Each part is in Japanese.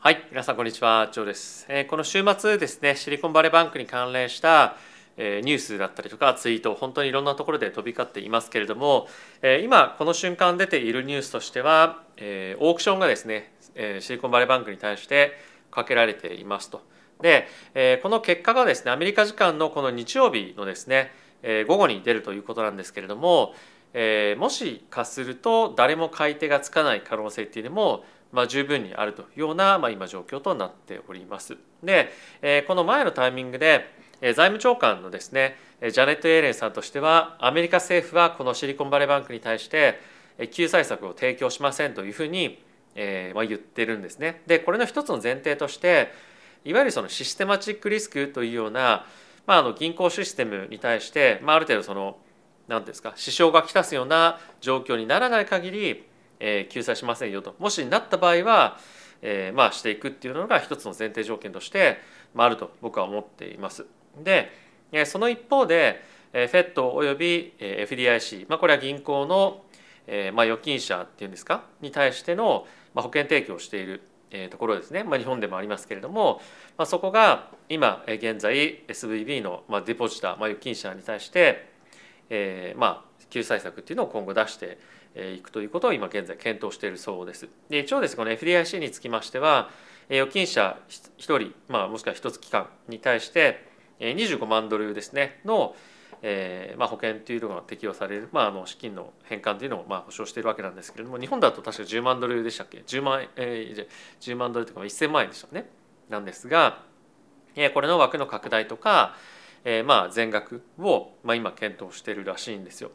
はい、皆さんこんにちは、ジョーです。えーこの週末ですね、シリコンバレーバンクに関連した、えーニュースだったりとかツイート、本当にいろんなところで飛び交っていますけれども、えー今この瞬間出ているニュースとしては、えーオークションがですね、えシリコンバレーバンクに対してかけられていますと。で、えこの結果がですね、アメリカ時間のこの日曜日のですね、え午後に出るということなんですけれども、えーもしかすると誰も買い手がつかない可能性っていうのも、まあ、十分にあるというような、まあ、今状況となっております。で、えーこの前のタイミングで、えー財務長官のですねジャネット・イエレンさんとしてはアメリカ政府はこのシリコンバレーバンクに対して救済策を提供しませんというふうに、えーまあ、言ってるんですね。でこれの一つの前提としていわゆるそのシステマチックリスクというような、まあ、あの銀行システムに対して、まあ、ある程度その何ですか？支障がきたすような状況にならない限り、えー救済しませんよと。もしなった場合は、えーまあ、していくっていうのが一つの前提条件として、まあ、あると僕は思っています。でその一方で、えー、FED および FDIC、まあ、これは銀行の、えーまあ、預金者っていうんですか？に対しての、保険提供をしているところですね、まあ、日本でもありますけれども、まあ、そこが今現在 SVB の、デポジター、まあ、預金者に対して、えーまあ、救済策っていうのを今後出していくということを今現在検討しているそうです。で一応ですねこの FDIC につきましては預金者1人、まあ、もしくは1つ機関に対して25万ドルですねの、えーまあ、保険というのが適用される、まあ、あの資金の返還というのをまあ保証しているわけなんですけれども日本だと確か10万ドルでしたっけ？10万,、えー10万ドルというか1000万円でしたねなんですが、えーこれの枠の拡大とか、えーまあ全額を、まあ、今検討しているらしいんですよ。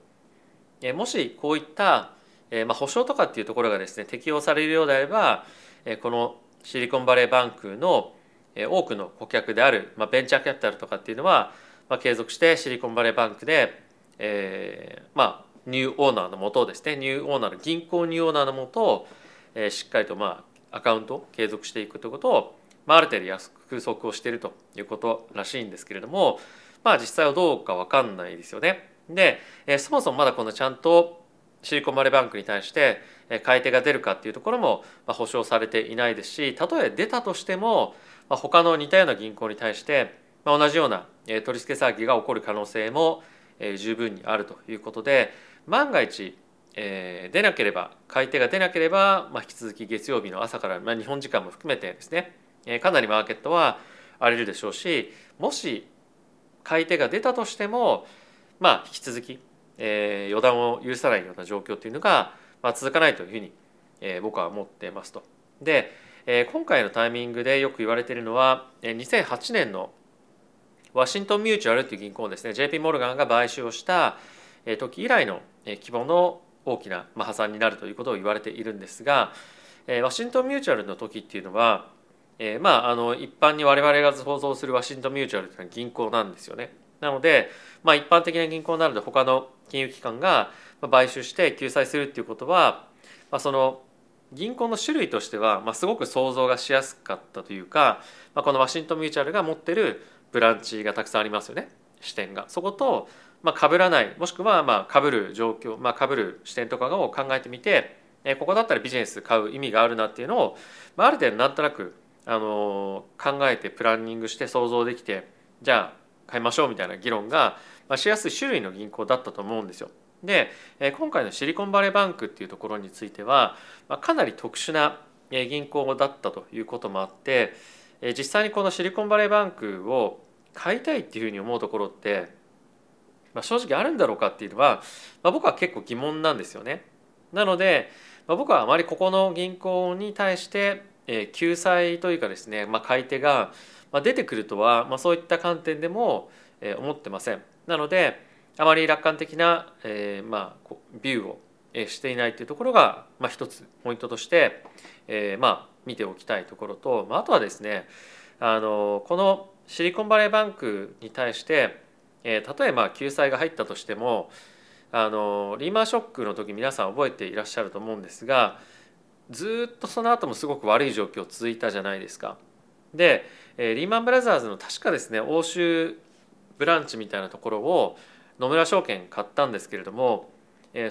えーもしこういった、えーまあ、保証とかっていうところがですね適用されるようであれば、えーこのシリコンバレーバンクの多くの顧客である、まあ、ベンチャーキャピタルとかっていうのは、まあ、継続してシリコンバレーバンクで、えーまあニューオーナーのもとですねニューオーナーの銀行ニューオーナーのもと、えーしっかりとまあアカウントを継続していくということを、まあ、ある程度約束をしているということらしいんですけれどもまあ実際はどうか分かんないですよね。で、えそもそもまだこのちゃんとシリコンバレーバンクに対して買い手が出るかっていうところも保証されていないですしたとえ出たとしてもまあ他の似たような銀行に対してまあ同じような取り付け騒ぎが起こる可能性も十分にあるということで万が一え出なければ買い手が出なければ、まあ、引き続き月曜日の朝から、まあ、日本時間も含めてですね、えかなりマーケットは荒れるでしょうしもし買い手が出たとしてもまあ引き続き、えー予断を許さないような状況というのが、まあ、続かないというふうに、えー僕は思ってますと。で、えー今回のタイミングでよく言われているのは2008年のワシントン・ミューチュアルという銀行ですね JP モルガンが買収をした時以来の規模の大きな破産になるということを言われているんですがえーワシントン・ミューチュアルの時っていうのはえーまああの一般に我々が想像するワシントン・ミューチュアルというのは銀行なんですよね。なので、まあ、一般的な銀行なので他の金融機関が買収して救済するっていうことは、まあ、その銀行の種類としては、まあ、すごく想像がしやすかったというか、まあ、このワシントン・ミューチュアルが持ってるブランチがたくさんありますよね視点が。そことまあ被らないもしくはまあ被る状況、まあ、被る視点とかを考えてみてえーここだったらビジネス買う意味があるなっていうのを、まあ、ある程度なんとなく、あの考えてプランニングして想像できてじゃあ買いましょうみたいな議論が、まあ、しやすい種類の銀行だったと思うんですよ。で、今回のシリコンバレーバンクっていうところについては、まあ、かなり特殊な銀行だったということもあって実際にこのシリコンバレーバンクを買いたいっていうふうに思うところって、まあ、正直あるんだろうかっていうのは、まあ、僕は結構疑問なんですよね。なので、まあ、僕はあまりここの銀行に対して、えー救済というかですね、まあ、買い手がまあ出てくるとは、まあ、そういった観点でも、えー思ってません。なのであまり楽観的な、えーまあ、こうビューをえーしていないというところが、まあ、一つポイントとして、えーまあ、見ておきたいところと、まあ、あとはですねあのこのシリコンバレーバンクに対して、えー例えば救済が入ったとしてもあのリーマンショックの時皆さん覚えていらっしゃると思うんですがずっとその後もすごく悪い状況続いたじゃないですか。で、リーマンブラザーズの確かですね欧州ブランチみたいなところを野村証券買ったんですけれども、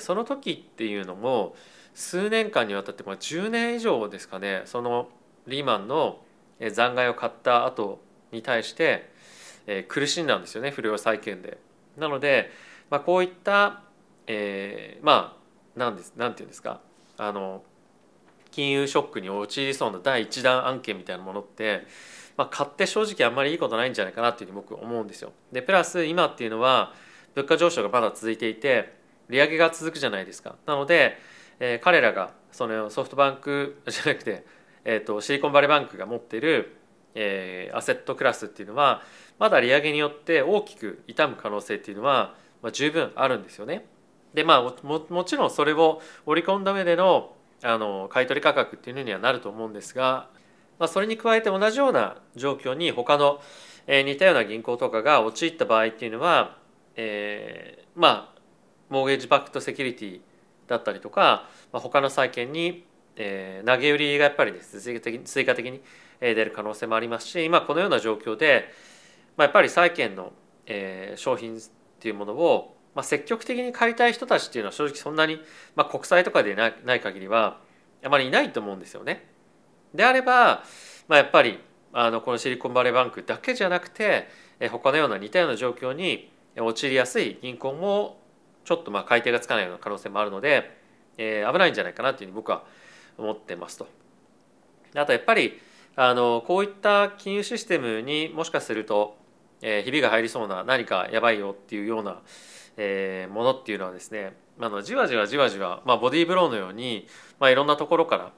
その時っていうのも数年間にわたって、まあ、10年以上ですかねそのリーマンの残骸を買った後に対して、苦しんだんですよね不良債権で。なので、まあ、こういった、えー、まあなんですなんていうんですかあの金融ショックに陥りそうな第一弾案件みたいなものって、まあ、買って正直あんまりいいことないんじゃないかなっていうふうに僕思うんですよ。でプラス今っていうのは物価上昇がまだ続いていて利上げが続くじゃないですか。なので、えー、彼らがそのソフトバンク じゃなくて、えーと、シリコンバレーバンクが持っている、えー、アセットクラスっていうのはまだ利上げによって大きく傷む可能性っていうのは、まあ、十分あるんですよね。でまあももちろんそれを織り込んだ上でのあの買取価格っていうのにはなると思うんですが、まあ、それに加えて同じような状況に他の、えー、似たような銀行とかが陥った場合っていうのは、えー、まあモーゲージバックトセキュリティだったりとか、まあ、他の債券に、えー、投げ売りがやっぱりです、ね、追加的に追加的に出る可能性もありますし今このような状況で、まあ、やっぱり債券の、えー、商品っていうものをまあ、積極的に買いたい人たちっていうのは正直そんなに、まあ、国債とかでないない限りはあまりいないと思うんですよね。であれば、まあ、やっぱりあのこのシリコンバレーバンクだけじゃなくて他のような似たような状況に陥りやすい銀行もちょっとまあ買い手がつかないような可能性もあるので、えー、危ないんじゃないかなというふうに僕は思ってますと。あとやっぱりあのこういった金融システムにもしかすると、えー、ひびが入りそうな何かやばいよっていうようなえー、ものっていうのはですねあのじわじわじわじわ、まあ、ボディーブローのように、まあ、いろんなところか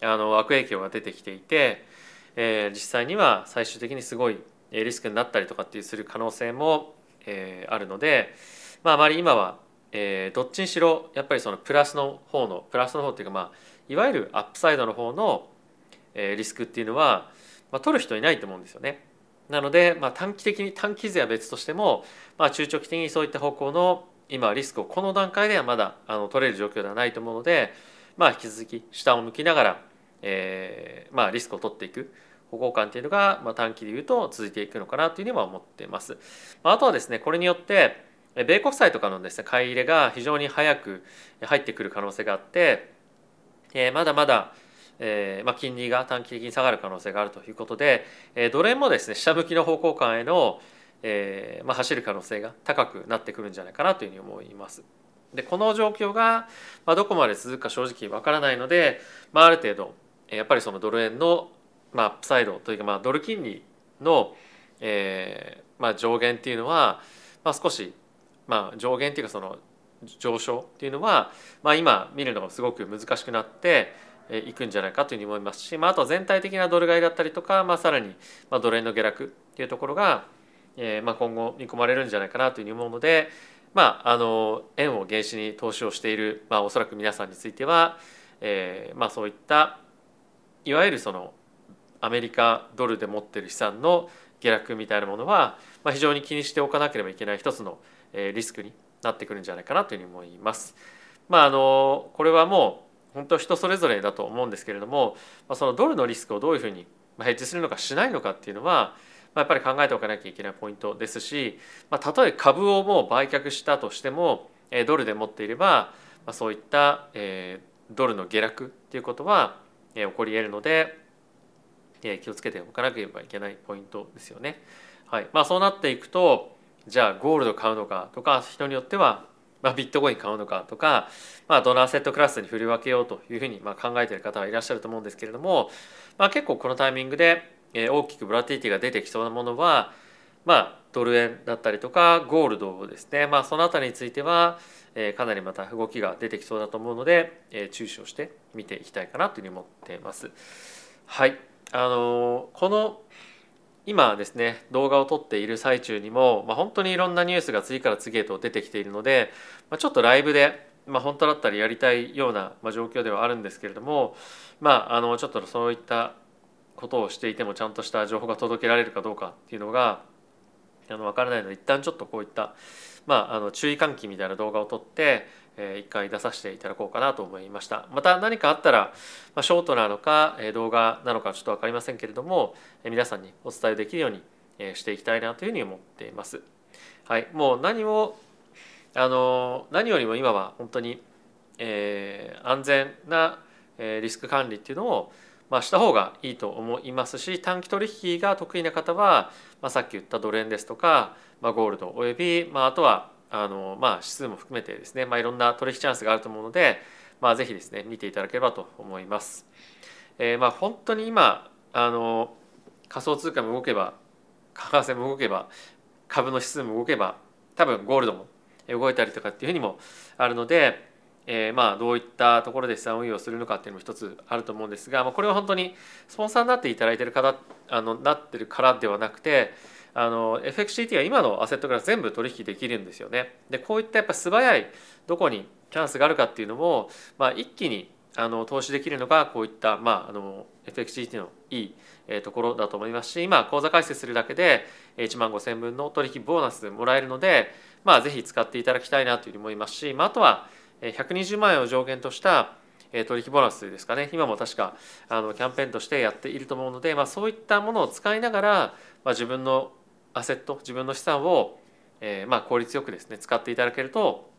らあの悪影響が出てきていて、えー、実際には最終的にすごいリスクになったりとかっていうする可能性も、えー、あるので、まあ、あまり今は、えー、どっちにしろやっぱりそのプラスの方のプラスの方っていうか、まあ、いわゆるアップサイドの方の、えー、リスクっていうのは、まあ、取る人いないと思うんですよね。なので、まあ、短期的に短期税は別としても、まあ、中長期的にそういった方向の今リスクをこの段階ではまだあの取れる状況ではないと思うので、まあ、引き続き下を向きながら、えーまあ、リスクを取っていく方向感っていうのが、まあ、短期でいうと続いていくのかなというふうには思っています。まあ、あとはですねこれによって米国債とかのですね買い入れが非常に早く入ってくる可能性があって、えー、まだまだえーまあ、金利が短期的に下がる可能性があるということで、えー、ドル円もですね下向きの方向感への、えーまあ、走る可能性が高くなってくるんじゃないかなというふうに思います。でこの状況が、まあ、どこまで続くか正直わからないので、まあ、ある程度やっぱりそのドル円の、まあ、アップサイドというか、まあ、ドル金利の、えーまあ、上限っていうのは、まあ、少し、まあ、上限っていうかその上昇っていうのは、まあ、今見るのがすごく難しくなっていくんじゃないかというふうに思いますし、まあ、あと全体的なドル買いだったりとか、まあ、さらにドル円の下落っていうところが、えー、まあ今後見込まれるんじゃないかなというふうに思うので、まあ、あの円を原資に投資をしている、まあ、おそらく皆さんについては、えーまあ、そういったいわゆるそのアメリカドルで持ってる資産の下落みたいなものは、まあ、非常に気にしておかなければいけない一つのリスクになってくるんじゃないかなというふうに思います。まあ、あのこれはもう本当人それぞれだと思うんですけれども、そのドルのリスクをどういうふうにヘッジするのかしないのかっていうのは、やっぱり考えておかなきゃいけないポイントですし、まあ、たとえ株をもう売却したとしてもドルで持っていれば、そういった、ドルの下落っていうことは、起こり得るので、気をつけておかなければいけないポイントですよね。はいまあ、そうなっていくとじゃあゴールド買うのかとか人によってはまあ、ビットコイン買うのかとか、まあ、どのアセットクラスに振り分けようというふうにま考えている方はいらっしゃると思うんですけれども、まあ、結構このタイミングで大きくボラティティが出てきそうなものは、まあ、ドル円だったりとかゴールドですね、まあ、その辺りについてはかなりまた動きが出てきそうだと思うので注視をして見ていきたいかなというふうに思っています。はいあのこの今ですね動画を撮っている最中にも、まあ、本当にいろんなニュースが次から次へと出てきているので、まあ、ちょっとライブで、まあ、本当だったらやりたいような、ま状況ではあるんですけれどもまああのちょっとそういったことをしていてもちゃんとした情報が届けられるかどうかっていうのがあの分からないので一旦ちょっとこういった、まあ、あの注意喚起みたいな動画を撮ってえ一回出させていただこうかなと思いました。また何かあったら、まあ、ショートなのか動画なのかちょっと分かりませんけれども皆さんにお伝えできるようにしていきたいなというふうに思っています。はい。もう何もあの何よりも今は本当に、えー、安全なリスク管理っていうのをまあ、した方がいいと思いますし短期取引が得意な方は、まあ、さっき言ったドル円ですとか、まあ、ゴールドおよび、まあ、あとはあの、まあ、指数も含めてですね、まあ、いろんな取引チャンスがあると思うので、まあ、ぜひですね見ていただければと思います。えー、まあ本当に今あの仮想通貨も動けば為替も動けば株の指数も動けば多分ゴールドも動いたりとかっていうふうにもあるので、えー、まあどういったところで資産運用するのかっていうのも一つあると思うんですが、まあ、これは本当にスポンサーになっていただいてる方あのなってるからではなくてあの FXCT は今のアセットから全部取引できるんですよね。でこういったやっぱ素早いどこにチャンスがあるかっていうのも、まあ、一気にあの投資できるのがこういった、まあ、あの FXGT のいいところだと思いますし今口座開設するだけで1万5,000分の取引ボーナスもらえるので、まあ、ぜひ使っていただきたいなというふうに思いますし、まあ、あとは120万円を上限とした取引ボーナスですかね今も確かあのキャンペーンとしてやっていると思うので、まあ、そういったものを使いながら、まあ、自分のアセット自分の資産を、えー、まあ効率よくですね使っていただけると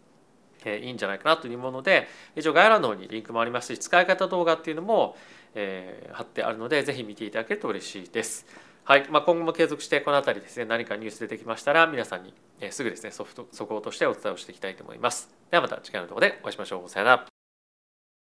えいいんじゃないかなというもので一応概要欄の方にリンクもありますし使い方動画っていうのも、えー、貼ってあるのでぜひ見ていただけると嬉しいです。はいまあ、今後も継続してこの辺りですね何かニュース出てきましたら皆さんに、すぐですね速報としてお伝えをしていきたいと思います。ではまた次回の動画でお会いしましょう。さよなら。